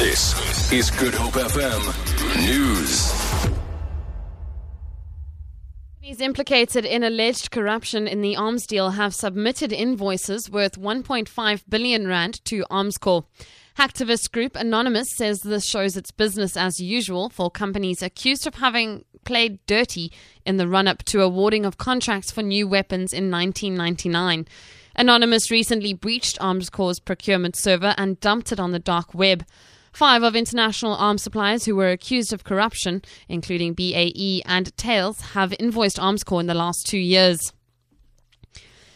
This is Good Hope FM News. Companies implicated in alleged corruption in the arms deal have submitted invoices worth 1.5 billion rand to Armscor. Hacktivist group Anonymous says this shows its business as usual for companies accused of having played dirty in the run up to awarding of contracts for new weapons in 1999. Anonymous recently breached Armscor's procurement server and dumped it on the dark web. Five of international arms suppliers who were accused of corruption, including BAE and Thales, have invoiced Armscor in the last two years.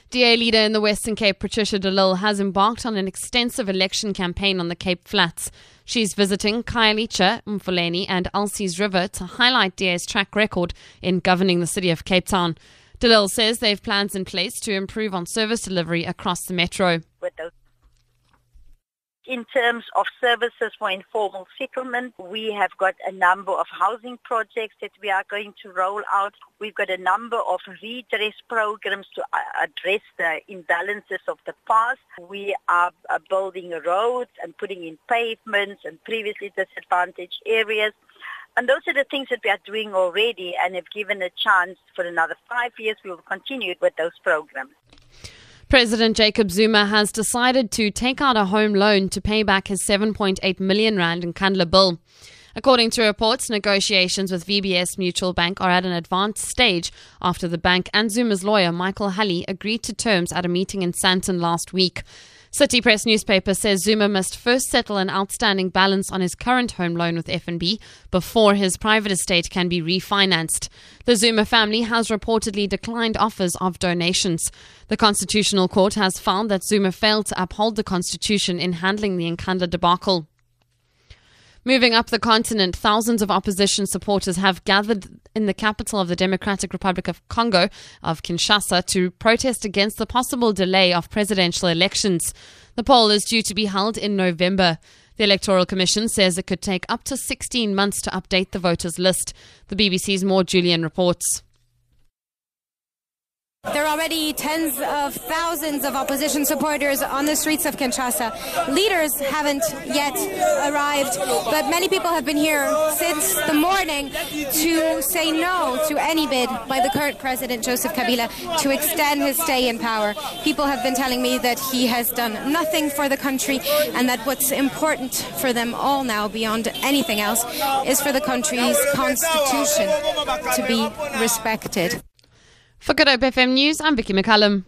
DA leader in the Western Cape, Patricia de Lille, has embarked on an extensive election campaign on the Cape Flats. She's visiting Khayelitsha, Mfuleni, and Elsie's River to highlight DA's track record in governing the city of Cape Town. De Lille says they have plans in place to improve on service delivery across the metro. with those. In terms of services for informal settlement, we have got a number of housing projects that we are going to roll out. We've got a number of redress programs to uh, address the imbalances of the past. We are uh, building roads and putting in pavements and previously disadvantaged areas. And those are the things that we are doing already and have given a chance for another five years. We will continue with those programs. President Jacob Zuma has decided to take out a home loan to pay back his 7.8 million rand Nkandla bill. According to reports, negotiations with VBS Mutual Bank are at an advanced stage after the bank and Zuma's lawyer, Michael Hulley, agreed to terms at a meeting in Sandton last week. City Press newspaper says Zuma must first settle an outstanding balance on his current home loan with FNB before his private estate can be refinanced. The Zuma family has reportedly declined offers of donations. The Constitutional Court has found that Zuma failed to uphold the Constitution in handling the Nkandla debacle. Moving up the continent, thousands of opposition supporters have gathered in the capital of the Democratic Republic of Congo, of Kinshasa, to protest against the possible delay of presidential elections. The poll is due to be held in November. The Electoral Commission says it could take up to 16 months to update the voters' list. The BBC's Maud Jullien reports. There are already tens of thousands of opposition supporters on the streets of Kinshasa. Leaders haven't yet arrived, but many people have been here since the morning to say no to any bid by the current president, Joseph Kabila, to extend his stay in power. People have been telling me that he has done nothing for the country and that what's important for them all now, beyond anything else, is for the country's constitution to be respected. For Good Hope FM News, I'm Vicky McCallum.